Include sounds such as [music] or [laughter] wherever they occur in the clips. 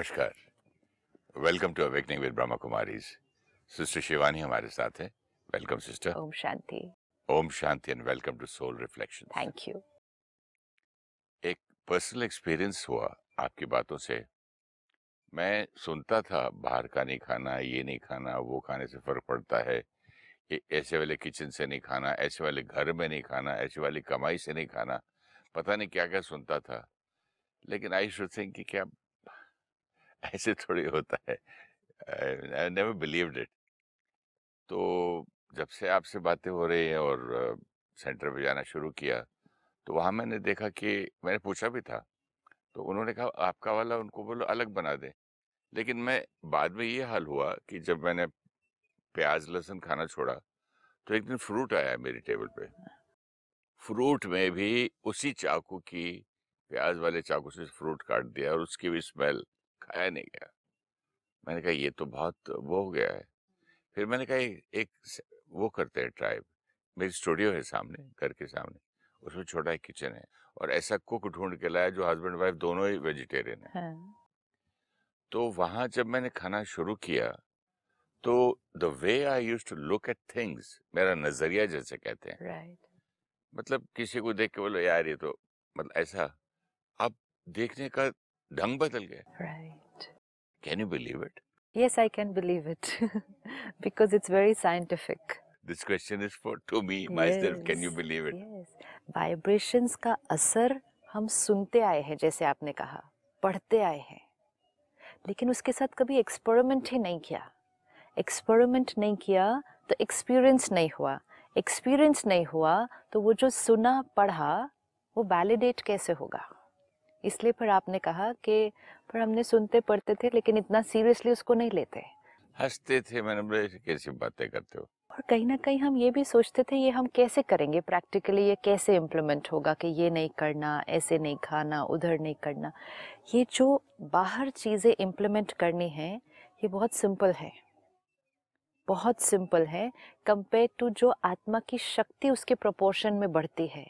नमस्कार। Welcome to awakening with Brahma Kumaris sister Shivani हमारे साथ है। Welcome sister Om Shanti. Om Shanti and welcome to soul reflection thank you एक personal experience हुआ आपकी बातों से। मैं सुनता था बाहर का नहीं खाना ये नहीं खाना वो खाने से फ़र्क पड़ता है। ऐसे वाले किचन से नहीं खाना ऐसे वाले घर में नहीं खाना ऐसे वाली कमाई से नहीं खाना। पता नहीं क्या क्या सुनता था। लेकिन आई शुड थिंक कि क्या ऐसे थोड़ी होता है। I never believed it. तो जब से आपसे बातें हो रही हैं और सेंटर पे जाना शुरू किया तो वहाँ मैंने देखा कि मैंने पूछा भी था तो उन्होंने कहा, आपका वाला उनको बोलो अलग बना दे। लेकिन मैं, बाद में ये हाल हुआ कि जब मैंने प्याज, लहसुन खाना छोड़ा तो एक दिन फ्रूट आया मेरी टेबल पे। फ्रूट में भी उसी चाकू की, प्याज वाले चाकू से फ्रूट काट दिया और उसकी भी स्मेल खाया नहीं गया। मैंने कहा ये तो बहुत वो हो गया है। फिर मैंने कहा एक, एक वो करते हैं ट्राइब मेरी स्टूडियो है सामने घर के सामने उसमें छोटा एक किचन है और ऐसा कुक ढूंढ के लाया जो हस्बैंड वाइफ दोनों ही वेजिटेरियन है। हाँ, तो वहाँ जब मैंने खाना शुरू किया तो the way I use to look at things मेरा नज़रिया जैसे कहते हैं। राइट। मतलब किसी को देख के बोलो यार ये तो मतलब ऐसा। अब देखने का ढंग बदल गया right can you believe it yes i can believe it. [laughs] Because it's very scientific. This question is for to me myself can you believe it vibrations का असर हम सुनते आए हैं जैसे आपने कहा। पढ़ते आए हैं। लेकिन उसके साथ कभी एक्सपेरिमेंट ही नहीं किया। एक्सपेरिमेंट नहीं किया तो एक्सपीरियंस नहीं हुआ। एक्सपीरियंस नहीं हुआ तो वो जो सुना पढ़ा वो वैलिडेट कैसे होगा? इसलिए फिर आपने कहा कि पर हमने सुनते पढ़ते थे लेकिन इतना सीरियसली उसको नहीं लेते। हँसते थे मैंने बोला "ऐसे कैसी बातें करते हो। और कहीं ना कहीं हम ये भी सोचते थे ये हम कैसे करेंगे प्रैक्टिकली ये कैसे इम्प्लीमेंट होगा कि ये नहीं करना ऐसे नहीं खाना उधर नहीं करना। ये जो बाहर चीज़ें इम्प्लीमेंट करनी है ये बहुत सिंपल है। बहुत सिंपल है कंपेयर टू जो आत्मा की शक्ति उसके प्रोपोर्शन में बढ़ती है।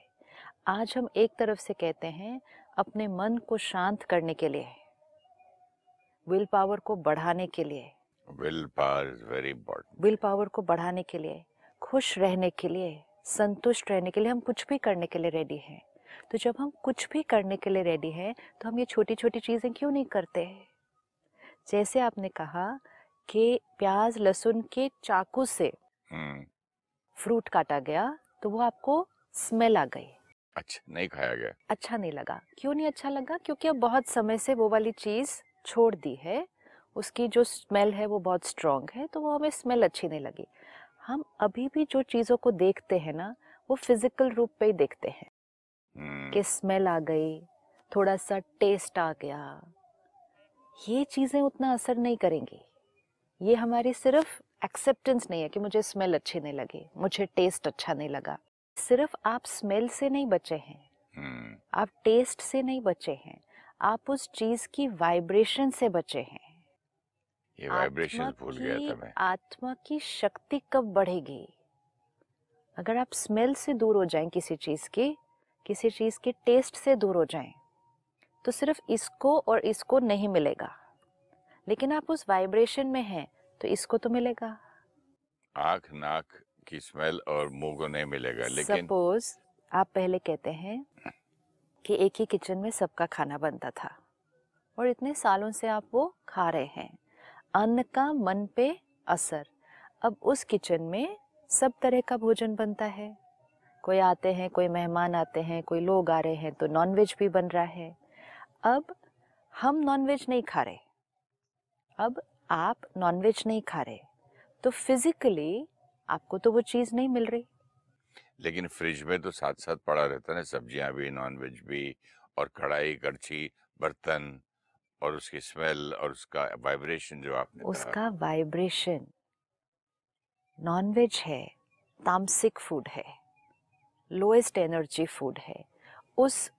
आज हम एक तरफ़ से कहते हैं अपने मन को शांत करने के लिए विल पावर को बढ़ाने के लिए will power is very important will power को बढ़ाने के लिए खुश रहने के लिए संतुष्ट रहने के लिए हम कुछ भी करने के लिए रेडी हैं। तो जब हम कुछ भी करने के लिए रेडी हैं तो हम ये छोटी छोटी चीज़ें क्यों नहीं करते? जैसे आपने कहा कि प्याज लहसुन के चाकू से हम्म। फ्रूट काटा गया तो वो आपको स्मेल आ गई। अच्छा नहीं खाया गया। अच्छा नहीं लगा। क्यों नहीं अच्छा लगा? क्योंकि अब बहुत समय से वो वाली चीज़ छोड़ दी है। उसकी जो स्मेल है वो बहुत स्ट्रॉन्ग है तो वो हमें स्मेल अच्छी नहीं लगी। हम अभी भी जो चीज़ों को देखते हैं ना वो फ़िज़िकल रूप पे ही देखते हैं। हम्म। कि स्मेल आ गई थोड़ा सा टेस्ट आ गया। ये चीज़ें उतना असर नहीं करेंगी। ये हमारी सिर्फ़ एक्सेप्टेंस नहीं है कि मुझे स्मेल अच्छी नहीं लगी मुझे टेस्ट अच्छा नहीं लगा। सिर्फ़ आप स्मेल से नहीं बचे हैं। हम्म। आप टेस्ट से नहीं बचे हैं। आप उस चीज़ की वाइब्रेशन से बचे हैं। ये वाइब्रेशन भूल गया था मैं। आत्मा की शक्ति कब बढ़ेगी? अगर आप स्मेल से दूर हो जाएँ किसी चीज़ की किसी चीज़ के टेस्ट से दूर हो जाएँ तो सिर्फ़ इसको और इसको नहीं मिलेगा। लेकिन आप उस वाइब्रेशन में हैं तो इसको तो मिलेगा। आँख नाक की स्मेल और मुँह को नहीं मिलेगा, लेकिन सपोज़ आप पहले कहते हैं कि एक ही किचन में सबका खाना बनता था और इतने सालों से आप वो खा रहे हैं। अन्न का मन पे असर। अब उस किचन में सब तरह का भोजन बनता है। कोई आते हैं, कोई मेहमान आते हैं, कोई लोग आ रहे हैं तो नॉनवेज भी बन रहा है। अब हम नॉनवेज नहीं खा रहे। अब आप नॉनवेज नहीं खा रहे। तो फिजिकली आपको तो वो चीज़ नहीं मिल रही। लेकिन फ्रिज में तो साथ साथ पड़ा रहता है ना सब्ज़ियाँ भी नॉनवेज भी और कढ़ाई कड़छी बर्तन और उसकी स्मेल और उसका वाइब्रेशन जो आपने उसका वाइब्रेशन नॉनवेज है तामसिक फ़ूड है लोएस्ट एनर्जी फ़ूड है उस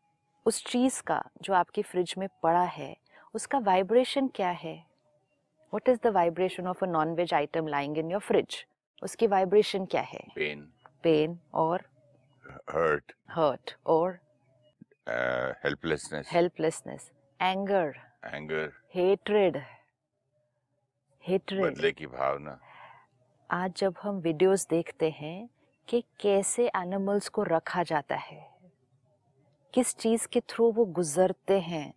उस चीज़ का जो आपकी फ्रिज में पड़ा है उसका वाइब्रेशन क्या है? What is the vibration of a non-veg item lying in your fridge उसकी वाइब्रेशन क्या है? पेन पेन और हर्ट हर्ट और helplessness helplessness, anger, anger hatred hatred बदले की भावना. आज जब हम वीडियोस देखते हैं कि कैसे एनिमल्स को रखा जाता है किस चीज़ के थ्रू वो गुजरते हैं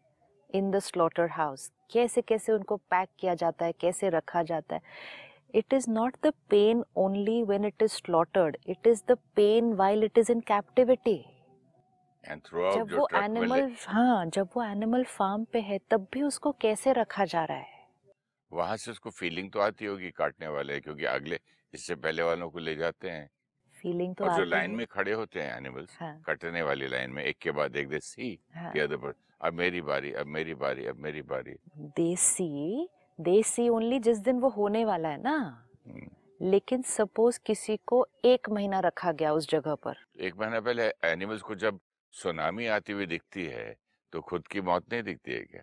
इन द स्लॉटर हाउस कैसे कैसे उनको पैक किया जाता है कैसे रखा जाता है it is not the pain only when it is slaughtered it is the pain while it is in captivity and through जब वो एनिमल हाँ जब वो एनिमल फार्म पे है तब भी उसको कैसे रखा जा रहा है? वहाँ से उसको फीलिंग तो आती होगी काटने वाले क्योंकि अगले इससे पहले वालों को ले जाते हैं। फीलिंग तो और जो लाइन में खड़े होते हैं एनिमल्स हाँ। कटने वाली लाइन में एक के बाद एक दे सी हाँ। the अब मेरी बारी अब मेरी बारी अब मेरी बारी। देसी देसी ओनली जिस दिन वो होने वाला है ना। हम्म, लेकिन सपोज़ किसी को एक महीना रखा गया उस जगह पर। एक महीना पहले एनिमल्स को जब सुनामी आती हुई दिखती है तो खुद की मौत नहीं दिखती है क्या?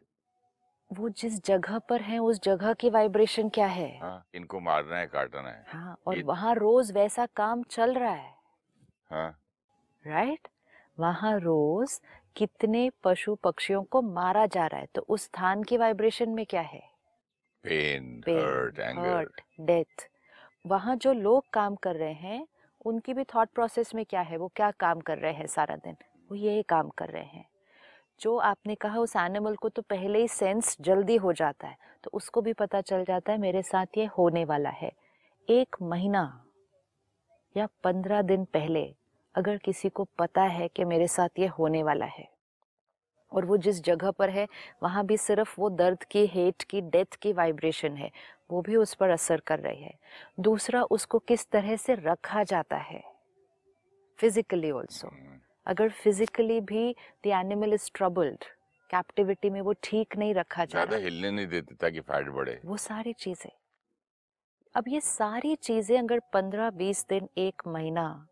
वो जिस जगह पर है उस जगह की वाइब्रेशन क्या है? हाँ इनको मारना है काटना है। हाँ और ये- वहाँ रोज वैसा काम चल रहा है। हाँ। राइट वहाँ रोज कितने पशु पक्षियों को मारा जा रहा है तो उस स्थान की वाइब्रेशन में क्या है? पेन हर्ट एंगर डेथ वहाँ जो लोग काम कर रहे हैं उनकी भी थॉट प्रोसेस में क्या है? वो क्या काम कर रहे हैं सारा दिन? वो यही काम कर रहे हैं। जो आपने कहा उस एनिमल को तो पहले ही सेंस जल्दी हो जाता है तो उसको भी पता चल जाता है मेरे साथ ये होने वाला है। एक महीना या पंद्रह दिन पहले अगर किसी को पता है कि मेरे साथ ये होने वाला है और वो जिस जगह पर है वहाँ भी सिर्फ़ वो दर्द की हेट की डेथ की वाइब्रेशन है। वो भी उस पर असर कर रही है। दूसरा उसको किस तरह से रखा जाता है? फिजिकली ऑल्सो हम्म, अगर फिजिकली भी the animal is troubled captivity में वो ठीक नहीं रखा जा रहा। हिलने नहीं देते ताकि फैट बढ़े। वो सारी चीज़ें। अब ये सारी चीज़ें अगर पंद्रह बीस दिन एक महीना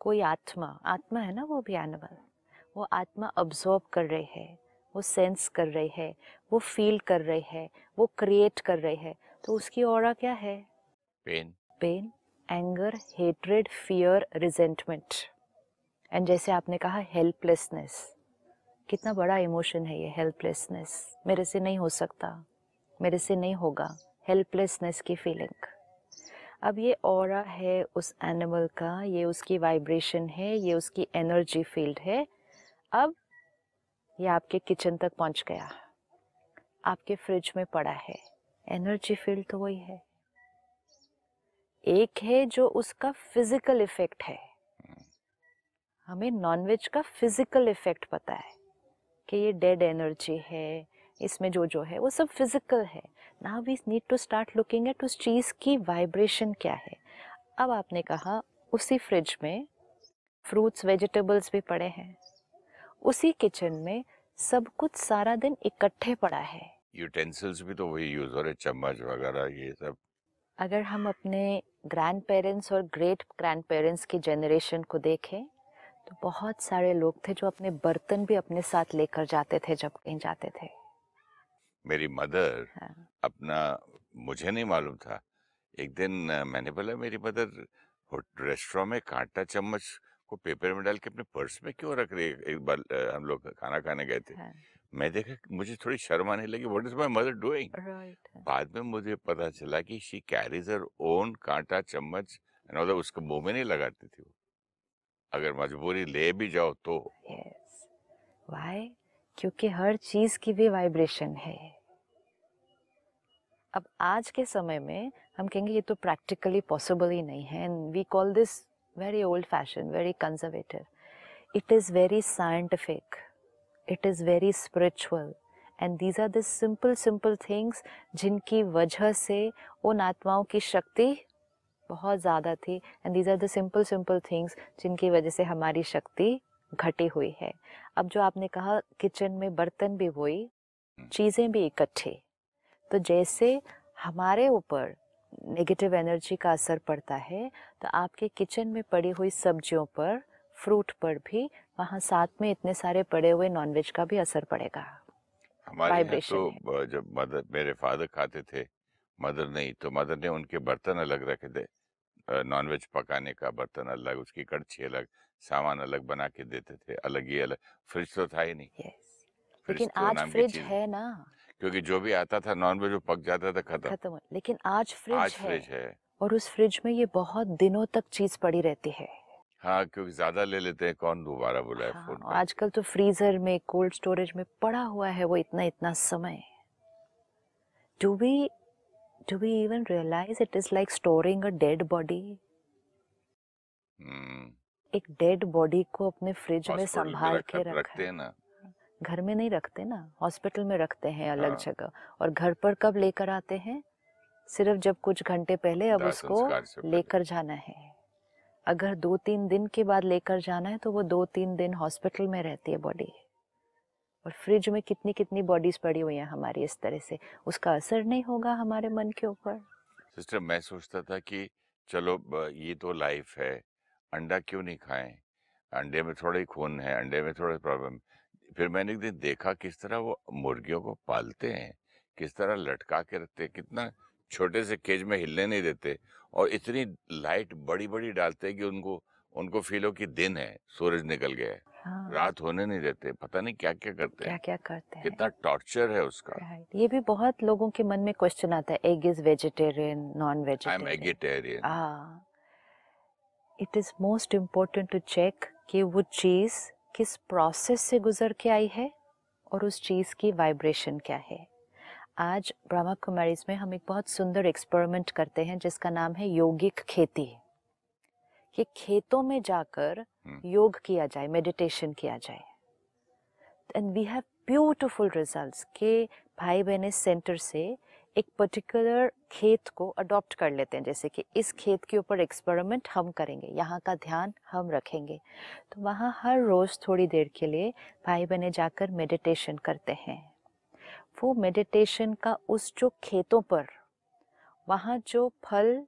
कोई आत्मा आत्मा है ना वो भी एनिमल वो आत्मा अब्जॉर्ब कर रही है वो सेंस कर रही है वो फील कर रही है वो क्रिएट कर रही है। तो उसकी और क्या है? Pain pain anger hatred fear resentment and जैसे आपने कहा हेल्पलेसनेस कितना बड़ा इमोशन है ये हेल्पलेसनेस मेरे से नहीं हो सकता मेरे से नहीं होगा हेल्पलेसनेस की फीलिंग अब ये और है उस एनिमल का ये उसकी वाइब्रेशन है ये उसकी एनर्जी फ़ील्ड है अब ये आपके किचन तक पहुँच गया। आपके फ्रिज में पड़ा है। एनर्जी फ़ील्ड तो वही है। एक है जो उसका फ़िज़िकल इफ़ेक्ट है। हमें नॉनवेज का फ़िज़िकल इफ़ेक्ट पता है कि ये डेड एनर्जी है, इसमें जो जो है, वो सब फ़िज़िकल है। Now we need to start looking at उस चीज़ की वाइब्रेशन क्या है। अब आपने कहा, उसी फ्रिज में फ्रूट्स वेजिटेबल्स भी पड़े हैं। उसी किचन में सब कुछ सारा दिन इकट्ठे पड़ा है। यूटेंसिल्स भी तो वही यूज़ हो रहे चम्मच वगैरह ये सब। अगर हम अपने ग्रैंड पेरेंट्स और ग्रेट ग्रैंड पेरेंट्स की जनरेशन को देखें तो बहुत सारे लोग थे जो अपने बर्तन भी अपने साथ लेकर जाते थे जब कहीं जाते थे। मेरी मदर हाँ, अपना मुझे नहीं मालूम था। एक दिन मैंने बोला मेरी मदर रेस्टोरेंट में कांटा चम्मच को पेपर में डाल के अपने पर्स में क्यों रख रही है? एक बार हम लोग खाना खाने गए थे। हाँ, मैं देखा मुझे थोड़ी शर्म आने लगी what is my mother doing. बाद में मुझे पता चला कि शी कैरीज हर ओन कांटा चम्मच एंड उसको मुँह में नहीं लगाती थी वो। अगर मजबूरी ले भी जाओ तो। यस वाई क्योंकि हर चीज़ की भी वाइब्रेशन है। अब आज के समय में हम कहेंगे ये तो प्रैक्टिकली पॉसिबल ही नहीं है and we call this very old fashion very conservative it is very scientific it is very spiritual and these are the simple simple things जिनकी वजह से उन आत्माओं की शक्ति बहुत ज़्यादा थी। And these are the simple simple things जिनकी वजह से हमारी शक्ति घटी हुई है। अब जो आपने कहा किचन में बर्तन भी वही चीज़ें भी इकट्ठे। तो जैसे हमारे ऊपर नेगेटिव एनर्जी का असर पड़ता है तो आपके किचन में पड़ी हुई सब्जियों पर फ्रूट पर भी वहाँ साथ में इतने सारे पड़े हुए नॉनवेज का भी असर पड़ेगा। हमारे तो जब मदर मेरे फादर खाते थे मदर नहीं तो मदर ने उनके बर्तन अलग रखे थे। नॉनवेज पकाने का बर्तन अलग उसकी कड़छी अलग सामान अलग बना के देते थे अलग ही अलग फ्रिज तो था ही नहीं। फ्रिज लेकिन तो आज फ्रिज है ना। क्योंकि जो भी आता था नॉनवेज वो पक जाता था खत्म। खत्म लेकिन आज फ्रिज आज है फ्रिज है। और उस फ्रिज में ये बहुत दिनों तक चीज़ पड़ी रहती है। हाँ क्योंकि ज़्यादा ले लेते हैं कौन दोबारा बुलाए हाँ, फ़ोन आजकल तो फ्रीजर में कोल्ड स्टोरेज में पड़ा हुआ है वो इतना इतना समय। Do we do we even realise it is like storing a dead body एक डेड बॉडी को अपने फ्रिज में संभाल के रखा रखते हैं ना। घर में नहीं रखते ना हॉस्पिटल में रखते हैं अलग हाँ। जगह। और घर पर कब लेकर आते हैं? सिर्फ़ जब कुछ घंटे पहले अब उसको। लेकर जाना है। अगर दो तीन दिन के बाद लेकर जाना है तो वो दो तीन दिन हॉस्पिटल में रहती है बॉडी। और फ्रिज में कितनी कितनी बॉडीज पड़ी हुई हैं हमारी इस तरह से उसका असर नहीं होगा हमारे मन के ऊपर। सिस्टर मैं सोचता था कि चलो ये तो लाइफ है अंडा क्यों नहीं खाएँ? अंडे में थोड़ा ही खून है अंडे में थोड़ा प्रॉब्लम। फिर मैंने एक दिन देखा किस तरह वो मुर्गियों को पालते हैं किस तरह लटका के रखते हैं कितना छोटे से केज में हिलने नहीं देते और इतनी लाइट बड़ी बड़ी डालते हैं कि उनको उनको फील हो कि दिन है सूरज निकल गया है। हाँ। रात होने नहीं देते पता नहीं क्या क्या करते क्या क्या करते हैं। कितना टॉर्चर है उसका। ये भी बहुत लोगों के मन में क्वेश्चन आता है egg is vegetarian non I am vegetarian eggetarian. हाँ। It is most important to check कि वो चीज़ किस प्रोसेस से गुजर के आई है और उस चीज़ की वाइब्रेशन क्या है। आज ब्रह्मा कुमारीज में हम एक बहुत सुंदर एक्सपेरिमेंट करते हैं जिसका नाम है योगिक खेती। कि खेतों में जाकर हम्म। योग किया जाए मेडिटेशन किया जाए। And we have beautiful results के भाई बहने सेंटर से एक पर्टिकुलर खेत को अडॉप्ट कर लेते हैं। जैसे कि इस खेत के ऊपर एक्सपेरिमेंट हम करेंगे, यहाँ का ध्यान हम रखेंगे। तो वहाँ हर रोज़ थोड़ी देर के लिए भाई बहने जाकर मेडिटेशन करते हैं। वो मेडिटेशन का उस जो खेतों पर, वहाँ जो फल,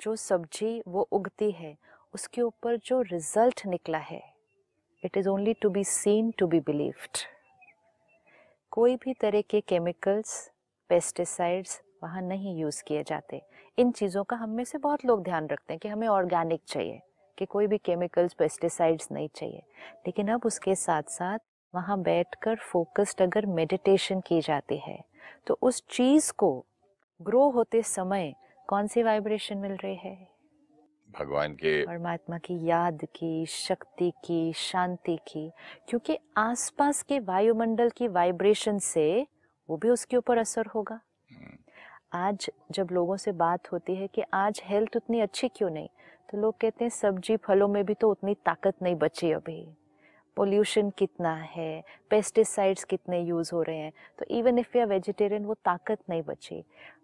जो सब्ज़ी वो उगती है, उसके ऊपर जो रिज़ल्ट निकला है it is only to be seen to be believed कोई भी तरह के केमिकल्स पेस्टिसाइड्स वहाँ नहीं यूज़ किए जाते। इन चीज़ों का हम में से बहुत लोग ध्यान रखते हैं कि हमें ऑर्गेनिक चाहिए कि कोई भी केमिकल्स पेस्टिसाइड्स नहीं चाहिए। लेकिन अब उसके साथ साथ वहाँ बैठकर फोकस्ड अगर मेडिटेशन की जाती है तो उस चीज़ को ग्रो होते समय कौन सी वाइब्रेशन मिल रही है? भगवान के परमात्मा की याद की शक्ति की शांति की क्योंकि आसपास के वायुमंडल की वाइब्रेशन से वो भी उसके ऊपर असर होगा। आज जब लोगों से बात होती है कि आज हेल्थ उतनी अच्छी क्यों नहीं तो लोग कहते हैं सब्ज़ी फलों में भी तो उतनी ताकत नहीं बची अभी। पोल्यूशन कितना है पेस्टिसाइड्स कितने यूज़ हो रहे हैं तो even if you are vegetarian वो ताकत नहीं बची।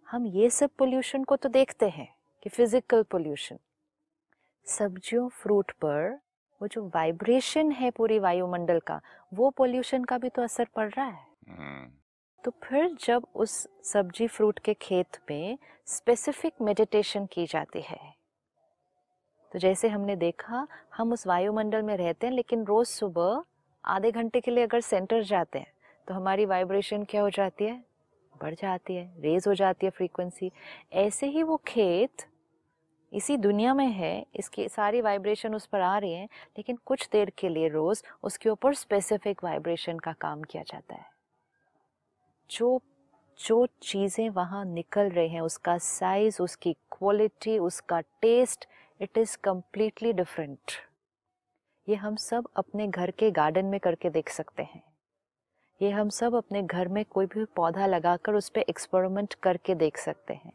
हम ये सब पोल्यूशन को तो देखते हैं कि फ़िज़िकल पोल्यूशन सब्जियों फ्रूट पर वो जो वाइब्रेशन है पूरी वायुमंडल का वो पोल्यूशन का भी तो असर पड़ रहा है। हम्म, तो फिर जब उस सब्ज़ी फ्रूट के खेत में स्पेसिफिक मेडिटेशन की जाती है तो जैसे हमने देखा, हम उस वायुमंडल में रहते हैं, लेकिन रोज सुबह आधे घंटे के लिए अगर सेंटर जाते हैं तो हमारी वाइब्रेशन क्या हो जाती है? बढ़ जाती है रेज हो जाती है फ्रीक्वेंसी ऐसे ही वो खेत इसी दुनिया में है, इसकी सारी वाइब्रेशन उस पर आ रही है, लेकिन कुछ देर के लिए रोज उसके ऊपर स्पेसिफिक वाइब्रेशन का काम किया जाता है। जो जो चीज़ें वहाँ निकल रही हैं, उसका साइज़ उसकी क्वालिटी उसका taste it is completely different ये हम सब अपने घर के गार्डन में करके देख सकते हैं। ये हम सब अपने घर में कोई भी पौधा लगाकर उस पर एक्सपेरिमेंट करके देख सकते हैं।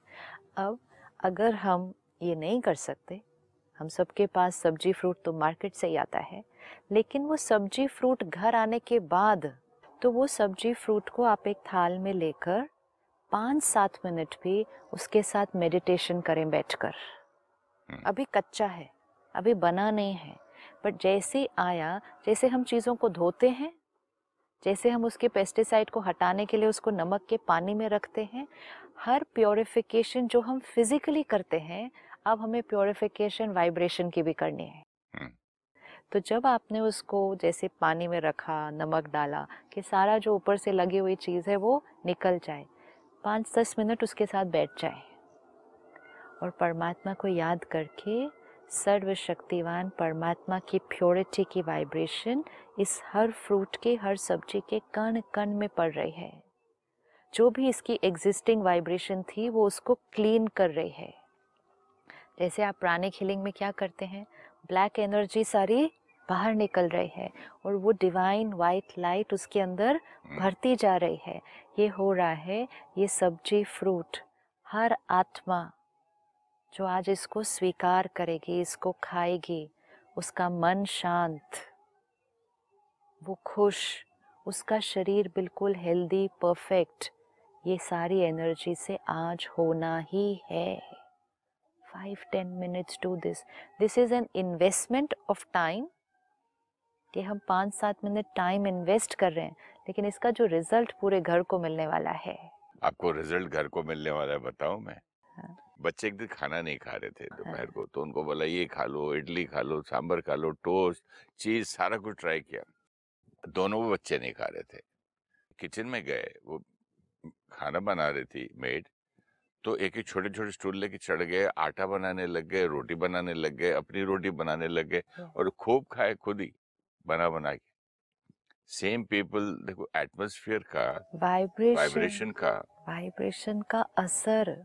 अब अगर हम ये नहीं कर सकते, हम सबके पास सब्ज़ी फ्रूट तो मार्केट से ही आता है, लेकिन वो सब्ज़ी फ्रूट घर आने के बाद तो वो सब्ज़ी फ्रूट को आप एक थाल में लेकर पाँच सात मिनट भी उसके साथ मेडिटेशन करें बैठकर हम्म। अभी कच्चा है अभी बना नहीं है बट जैसे आया जैसे हम चीज़ों को धोते हैं जैसे हम उसके पेस्टिसाइड को हटाने के लिए उसको नमक के पानी में रखते हैं हर प्योरिफिकेशन जो हम फिजिकली करते हैं अब हमें प्योरिफिकेशन वाइब्रेशन की भी करनी है। तो जब आपने उसको जैसे पानी में रखा, नमक डाला कि सारा जो ऊपर से लगी हुई चीज़ है वो निकल जाए पाँच दस मिनट उसके साथ बैठ जाए। और परमात्मा को याद करके सर्वशक्तिवान परमात्मा की प्योरिटी की वाइब्रेशन इस हर फ्रूट के, हर सब्ज़ी के कण कण में पड़ रही है। जो भी इसकी एग्जिस्टिंग वाइब्रेशन थी वो उसको क्लीन कर रही है। जैसे आप प्राणिक हीलिंग में क्या करते हैं? ब्लैक एनर्जी सारी बाहर निकल रही है और वो डिवाइन वाइट लाइट उसके अंदर हम्म, भरती जा रही है। ये हो रहा है ये सब्ज़ी फ्रूट हर आत्मा जो आज इसको स्वीकार करेगी इसको खाएगी उसका मन शांत वो खुश उसका शरीर बिल्कुल हेल्दी परफेक्ट ये सारी एनर्जी से आज होना ही है। Five ten minutes to this this is an investment of time कि हम पाँच सात मिनट टाइम इन्वेस्ट कर रहे हैं लेकिन इसका जो रिज़ल्ट पूरे घर को मिलने वाला है आपको रिज़ल्ट घर को मिलने वाला है बताऊँ मैं हाँ। बच्चे एक दिन खाना नहीं खा रहे थे दोपहर हाँ। को तो उनको बोला ये खा लो इडली खा लो सांभर खा लो टोस्ट चीज़ सारा कुछ ट्राई किया दोनों वो बच्चे नहीं खा रहे थे किचन में गए वो खाना बना रही थी मेड तो एक एक छोटे छोटे स्टूल लेके चढ़ गए आटा बनाने लग गए रोटी बनाने लग गए अपनी रोटी बनाने लग गए हाँ। और खूब खाए खुद ही बना बना के। सेम पीपल देखो एटमोस्फियर का वाइब्रेशन वाइब्रेशन का। वाइब्रेशन का असर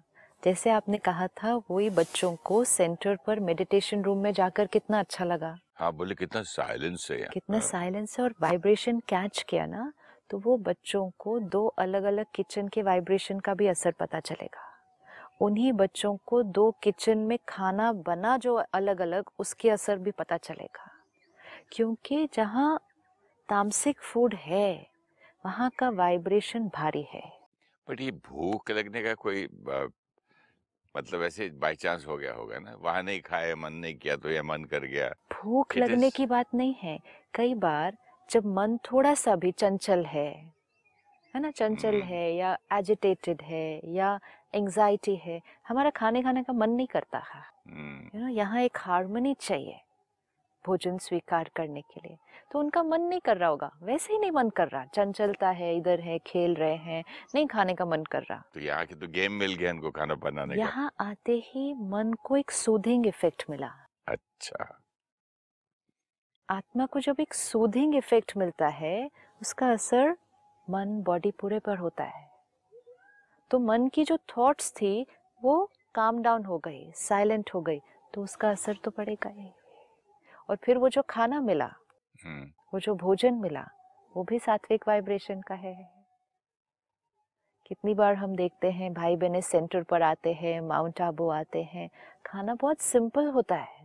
जैसे आपने कहा था वही बच्चों को सेंटर पर मेडिटेशन रूम में जाकर कितना अच्छा लगा। हाँ बोले कितना साइलेंस है यहाँ कितना हाँ, साइलेंस है और वाइब्रेशन कैच किया ना तो वो बच्चों को दो अलग अलग किचन के वाइब्रेशन का भी असर पता चलेगा। उन्हीं बच्चों को दो किचन में खाना बना जो अलग अलग उसके असर भी पता चलेगा। क्योंकि जहाँ तामसिक फ़ूड है वहाँ का वाइब्रेशन भारी है। बट ये भूख लगने का कोई मतलब ऐसे बाय चांस हो गया होगा ना? वहाँ नहीं खाए मन नहीं किया तो ये मन कर गया। भूख लगने is- की बात नहीं है। कई बार जब मन थोड़ा सा भी चंचल है है ना? चंचल हम्म। है या एजिटेटेड है या एंजाइटी है हमारा खाने खाने का मन नहीं करता। है यू नो यहाँ एक हारमोनी चाहिए। भोजन स्वीकार करने के लिए। तो उनका मन नहीं कर रहा होगा। वैसे ही नहीं मन कर रहा। चंचलता है इधर है खेल रहे हैं नहीं खाने का मन कर रहा। तो यहाँ के तो गेम मिल गया इनको खाना बनाने का। यहाँ आते ही मन को एक सूदिंग इफ़ेक्ट मिला। अच्छा। आत्मा को जब एक सूदिंग इफ़ेक्ट मिलता है उसका असर मन बॉडी पूरे पर होता है। तो मन की जो थॉट्स थी वो काम डाउन हो गई साइलेंट हो गई तो उसका असर तो पड़ेगा ही। और फिर वो जो खाना मिला हम्म, वो जो भोजन मिला वो भी सात्विक वाइब्रेशन का है। कितनी बार हम देखते हैं भाई बहने सेंटर पर आते हैं माउंट आबू आते हैं। खाना बहुत सिंपल होता है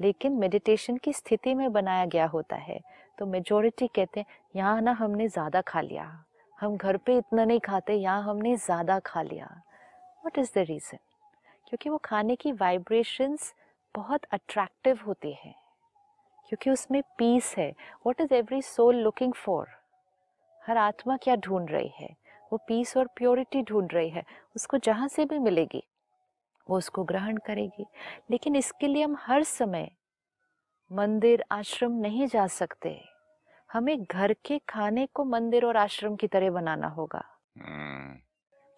लेकिन मेडिटेशन की स्थिति में बनाया गया होता है। तो मेजोरिटी कहते हैं यहाँ ना हमने ज़्यादा खा लिया। हम घर पे इतना नहीं खाते यहाँ हमने ज़्यादा खा लिया। वट इज़ द रीज़न क्योंकि वो खाने की वाइब्रेशंस बहुत अट्रैक्टिव होती हैं। क्योंकि उसमें पीस है। What is every soul looking for हर आत्मा क्या ढूंढ रही है? वो पीस और प्योरिटी ढूंढ रही है। उसको जहाँ से भी मिलेगी वो उसको ग्रहण करेगी। लेकिन इसके लिए हम हर समय मंदिर आश्रम नहीं जा सकते। हमें घर के खाने को मंदिर और आश्रम की तरह बनाना होगा। हम्म,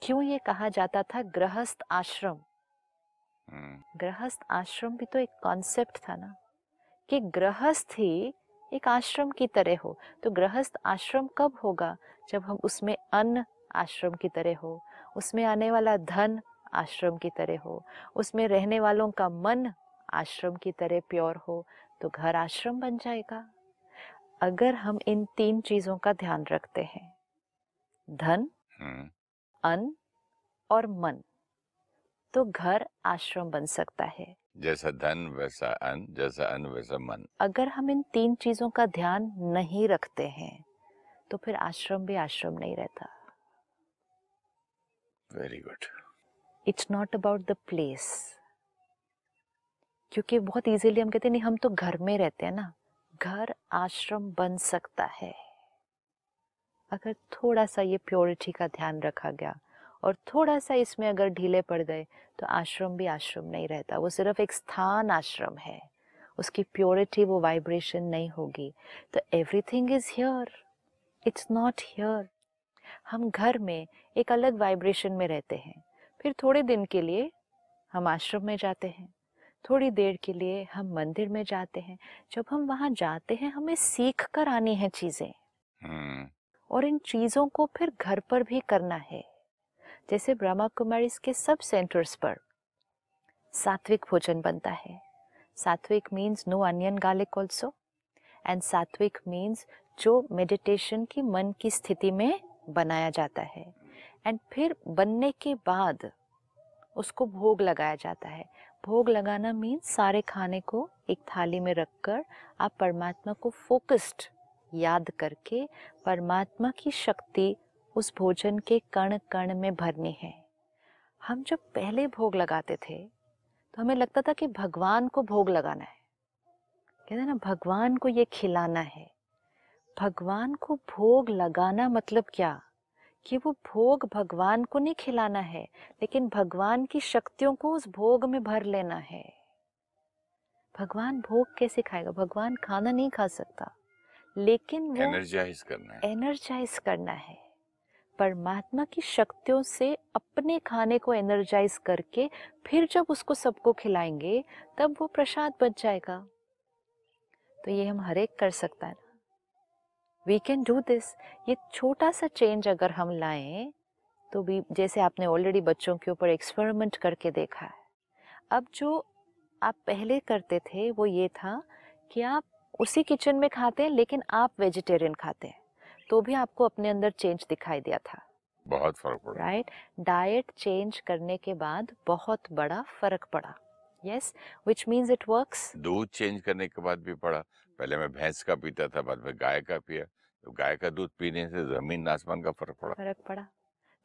क्यों ये कहा जाता था गृहस्थ आश्रम? हम्म, गृहस्थ आश्रम भी तो एक कॉन्सेप्ट था ना। कि गृहस्थ ही एक आश्रम की तरह हो। तो गृहस्थ आश्रम कब होगा? जब हम उसमें अन्न आश्रम की तरह हो उसमें आने वाला धन आश्रम की तरह हो उसमें रहने वालों का मन आश्रम की तरह प्योर हो तो घर आश्रम बन जाएगा। अगर हम इन तीन चीज़ों का ध्यान रखते हैं धन हम्म, अन्न और मन तो घर आश्रम बन सकता है। जैसा धन वैसा अन्न जैसा अन्न वैसा मन। अगर हम इन तीन चीज़ों का ध्यान नहीं रखते हैं तो फिर आश्रम भी आश्रम नहीं रहता। Very good it's not about the place क्योंकि बहुत इजीली हम कहते हैं नहीं हम तो घर में रहते हैं ना। घर आश्रम बन सकता है। अगर थोड़ा सा ये प्योरिटी का ध्यान रखा गया और थोड़ा सा इसमें अगर ढीले पड़ गए तो आश्रम भी आश्रम नहीं रहता। वो सिर्फ़ एक स्थान आश्रम है। उसकी प्योरिटी वो वाइब्रेशन नहीं होगी। तो everything is here it's not here हम घर में एक अलग वाइब्रेशन में रहते हैं। फिर थोड़े दिन के लिए हम आश्रम में जाते हैं। थोड़ी देर के लिए हम मंदिर में जाते हैं। जब हम वहाँ जाते हैं हमें सीख कर आनी है चीज़ें। हम्म, और इन चीज़ों को फिर घर पर भी करना है। जैसे ब्रह्मा कुमारी के सब सेंटर्स पर। सात्विक भोजन बनता है। Sattvic means no onion garlic also and sattvic means जो मेडिटेशन की मन की स्थिति में बनाया जाता है। एंड फिर बनने के बाद उसको भोग लगाया जाता है। भोग लगाना मीन्स सारे खाने को एक थाली में रखकर आप परमात्मा को फोकस्ड याद करके परमात्मा की शक्ति उस भोजन के कण कण में भरनी है। हम जब पहले भोग लगाते थे तो हमें लगता था कि भगवान को भोग लगाना है। कहते ना भगवान को ये खिलाना है। भगवान को भोग लगाना मतलब क्या? कि वो भोग भगवान को नहीं खिलाना है लेकिन भगवान की शक्तियों को उस भोग में भर लेना है। भगवान भोग कैसे खाएगा? भगवान खाना नहीं खा सकता लेकिन वो एनर्जाइज करना है। एनर्जाइज करना है। परमात्मा की शक्तियों से अपने खाने को एनर्जाइज करके फिर जब उसको सबको खिलाएँगे, तब वो प्रसाद बच जाएगा। तो ये हम हरेक कर सकता है। ना वी कैन डू दिस ये छोटा सा चेंज अगर हम लाएँ तो भी जैसे आपने ऑलरेडी बच्चों के ऊपर एक्सपेरिमेंट करके देखा है। अब जो आप पहले करते थे, वो ये था कि आप उसी किचन में खाते हैं, लेकिन आप वेजिटेरियन खाते हैं। तो भी आपको अपने अंदर चेंज दिखाई दिया था। बहुत फ़र्क पड़ा। राइट डाइट चेंज करने के बाद बहुत बड़ा फ़र्क पड़ा। Yes which means it works दूध चेंज करने के बाद भी पड़ा। पहले मैं भैंस का पीता था बाद में गाय का पिया। तो गाय का दूध पीने से ज़मीन आसमान का फ़र्क पड़ा। फ़र्क पड़ा।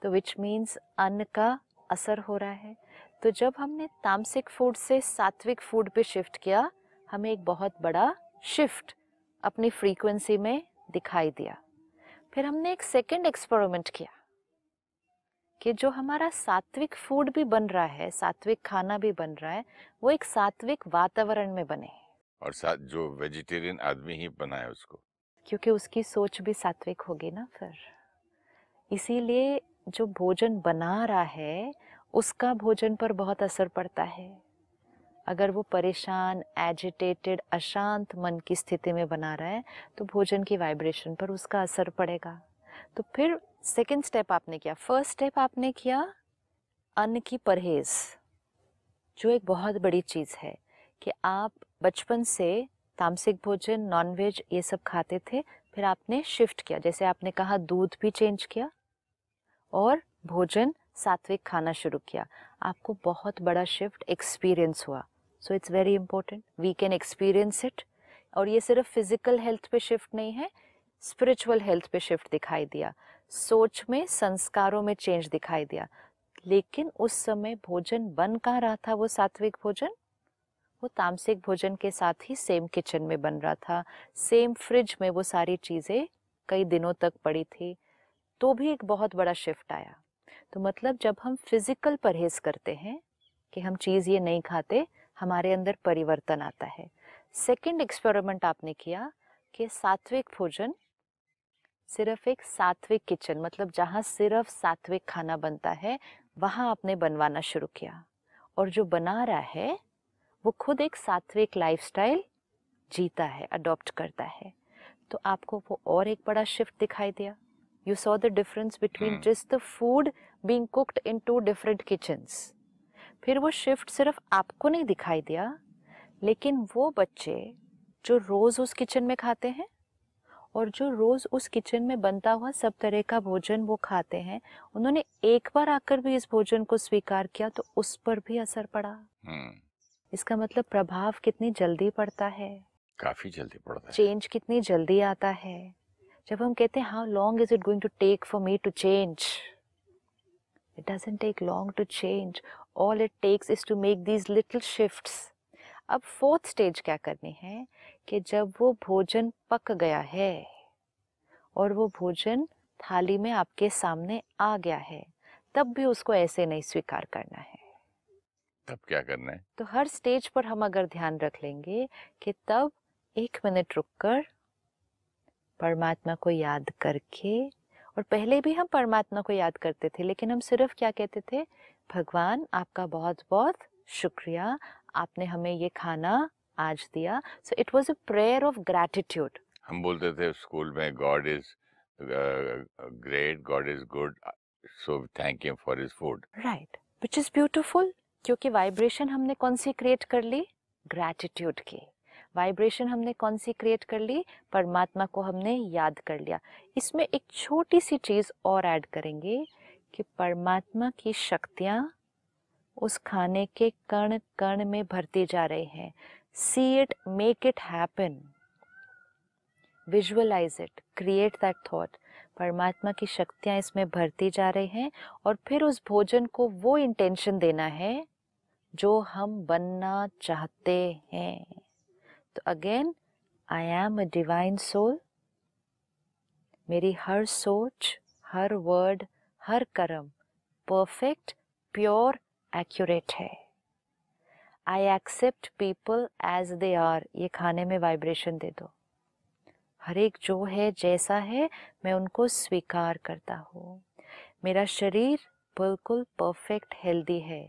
तो विच मीन्स अन्न का असर हो रहा है। तो जब हमने तामसिक फ़ूड से सात्विक फ़ूड पे शिफ्ट किया हमें एक बहुत बड़ा शिफ्ट अपनी फ्रीक्वेंसी में दिखाई दिया। फिर हमने एक सेकंड एक्सपेरिमेंट किया कि जो हमारा सात्विक फ़ूड भी बन रहा है सात्विक खाना भी बन रहा है वो एक सात्विक वातावरण में बने और साथ जो वेजिटेरियन आदमी ही बनाए उसको। क्योंकि उसकी सोच भी सात्विक होगी ना फिर। इसीलिए जो भोजन बना रहा है उसका भोजन पर बहुत असर पड़ता है। अगर वो परेशान एजिटेटेड अशांत मन की स्थिति में बना रहा है तो भोजन की वाइब्रेशन पर उसका असर पड़ेगा। तो फिर सेकेंड स्टेप आपने किया। फ़र्स्ट स्टेप आपने किया अन्न की परहेज, जो एक बहुत बड़ी चीज़ है कि आप बचपन से तामसिक भोजन नॉनवेज ये सब खाते थे, फिर आपने शिफ्ट किया। जैसे आपने कहा दूध भी चेंज किया और भोजन सात्विक खाना शुरू किया। आपको बहुत बड़ा शिफ्ट एक्सपीरियंस हुआ। So it's very important we can experience it और ये सिर्फ़ फ़िज़िकल हेल्थ पे शिफ्ट नहीं है. स्पिरिचुअल हेल्थ पे शिफ्ट दिखाई दिया. सोच में, संस्कारों में चेंज दिखाई दिया. लेकिन उस समय भोजन बन कहाँ रहा था वो सात्विक भोजन? वो तामसिक भोजन के साथ ही सेम किचन में बन रहा था. सेम फ्रिज में वो सारी चीज़ें कई दिनों तक पड़ी थी. तो भी एक बहुत बड़ा शिफ्ट आया. तो मतलब जब हम फ़िज़िकल परहेज करते हैं कि हम चीज़ ये नहीं खाते हमारे अंदर परिवर्तन आता है। सेकंड एक्सपेरिमेंट आपने किया कि सात्विक भोजन सिर्फ़ एक सात्विक किचन मतलब जहाँ सिर्फ़ सात्विक खाना बनता है वहाँ आपने बनवाना शुरू किया। और जो बना रहा है वो खुद एक सात्विक लाइफस्टाइल जीता है अडॉप्ट करता है। तो आपको वो और एक बड़ा शिफ्ट दिखाई दिया। You saw the difference between just the food being cooked in two different kitchens फिर वो शिफ्ट सिर्फ़ आपको नहीं दिखाई दिया लेकिन वो बच्चे जो रोज उस किचन में खाते हैं और जो रोज उस किचन में बनता हुआ सब तरह का भोजन वो खाते हैं उन्होंने एक बार आकर भी इस भोजन को स्वीकार किया तो उस पर भी असर पड़ा। हम्म। इसका मतलब प्रभाव कितनी जल्दी पड़ता है। काफ़ी जल्दी पड़ता है। चेंज कितनी जल्दी आता है। जब हम कहते हैं how long is it going to take for me to change it doesn't take long to change all it takes is to make these little shifts अब फोर्थ स्टेज क्या करनी है? कि जब वो भोजन पक गया है और वो भोजन थाली में आपके सामने आ गया है तब भी उसको ऐसे नहीं स्वीकार करना है। तब क्या करना है? तो हर स्टेज पर हम अगर ध्यान रख लेंगे कि तब एक मिनट रुककर परमात्मा को याद करके और पहले भी हम परमात्मा को याद करते थे लेकिन हम सिर्फ़ क्या कहते थे? भगवान आपका बहुत बहुत शुक्रिया। आपने हमें ये खाना आज दिया। So it was a prayer of gratitude हम बोलते थे स्कूल में God is great, God is good, uh, so thank Him for His food. Right which is beautiful क्योंकि वाइब्रेशन हमने कौन सी क्रिएट कर ली? ग्रैटिट्यूड की। वाइब्रेशन हमने कौन सी क्रिएट कर ली? परमात्मा को हमने याद कर लिया। इसमें एक छोटी सी चीज़ और ऐड करेंगे कि परमात्मा की शक्तियाँ उस खाने के कण कण में भरती जा रहे हैं। See it make it happen visualize it create that thought परमात्मा की शक्तियाँ इसमें भरती जा रही हैं और फिर उस भोजन को वो इंटेंशन देना है जो हम बनना चाहते हैं। तो again I am a divine soul मेरी हर सोच, हर वर्ड हर कर्म परफेक्ट प्योर एक्यूरेट है। I accept people as they are ये खाने में वाइब्रेशन दे दो। हर एक जो है, जैसा है, मैं उनको स्वीकार करता हूँ। मेरा शरीर बिल्कुल परफेक्ट हेल्दी है।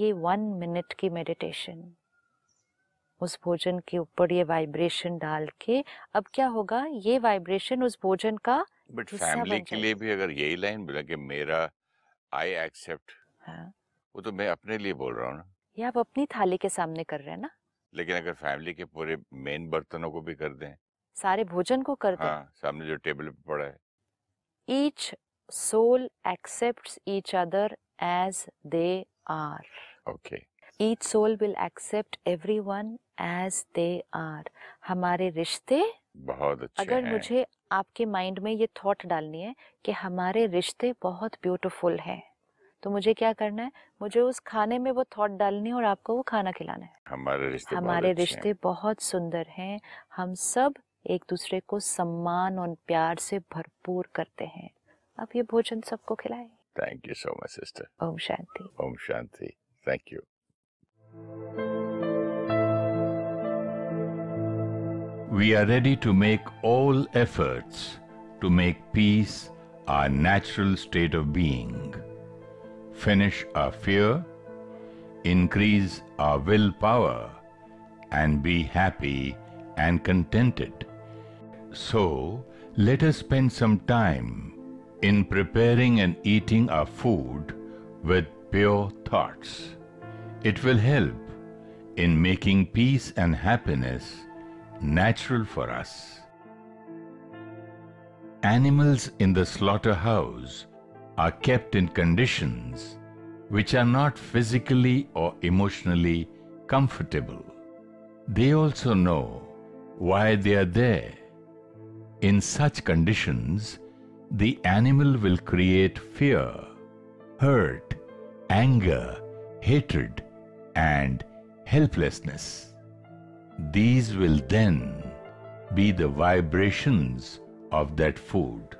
ये वन मिनट की मेडिटेशन उस भोजन के ऊपर ये वाइब्रेशन डाल के अब क्या होगा? ये वाइब्रेशन उस भोजन का बट फैमिली के लिए भी अगर यही लाइन बोला कि मेरा आई एक्सेप्ट हाँ। वो तो मैं अपने लिए बोल रहा हूँ ना। ये आप अपनी थाली के सामने कर रहे हैं ना? लेकिन अगर फैमिली के पूरे मेन बर्तनों को भी कर दें। सारे भोजन को कर दें? हाँ सामने जो टेबल पे पड़ा है। Each soul accepts each other as they are okay Each soul will accept everyone as they are. हमारे रिश्ते बहुत अच्छे अगर हैं। मुझे आपके माइंड में ये थॉट डालनी है कि हमारे रिश्ते बहुत ब्यूटीफुल हैं तो मुझे क्या करना है? मुझे उस खाने में वो थॉट डालनी है और आपको वो खाना खिलाना है। हमारे रिश्ते बहुत हमारे हैं। रिश्ते बहुत सुंदर हैं। हम सब एक दूसरे को सम्मान और प्यार से भरपूर करते हैं। अब ये भोजन सबको खिलाएँ। Thank you so much sister Om Shanti. Om Shanti. Thank you We are ready to make all efforts to make peace our natural state of being, finish our fear, increase our willpower, and be happy and contented. So, let us spend some time in preparing and eating our food with pure thoughts. It will help in making peace and happiness natural for us. Animals in the slaughterhouse are kept in conditions which are not physically or emotionally comfortable. They also know why they are there. In such conditions, the animal will create fear, hurt, anger, hatred, and helplessness. These will then be the vibrations of that food.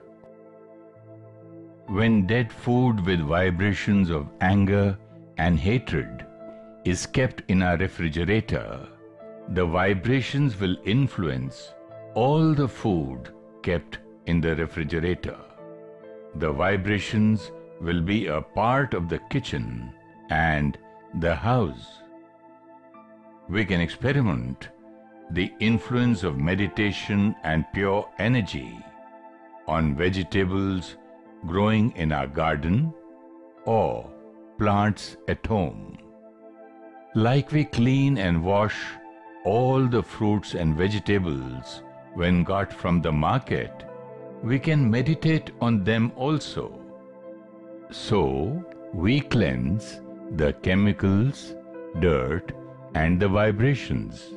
When dead food with vibrations of anger and hatred is kept in our refrigerator, the vibrations will influence all the food kept in the refrigerator. The vibrations will be a part of the kitchen and the house. We can experiment the influence of meditation and pure energy on vegetables growing in our garden or plants at home. Like we clean and wash all the fruits and vegetables when got from the market, we can meditate on them also. So, we cleanse the chemicals, dirt, and the vibrations.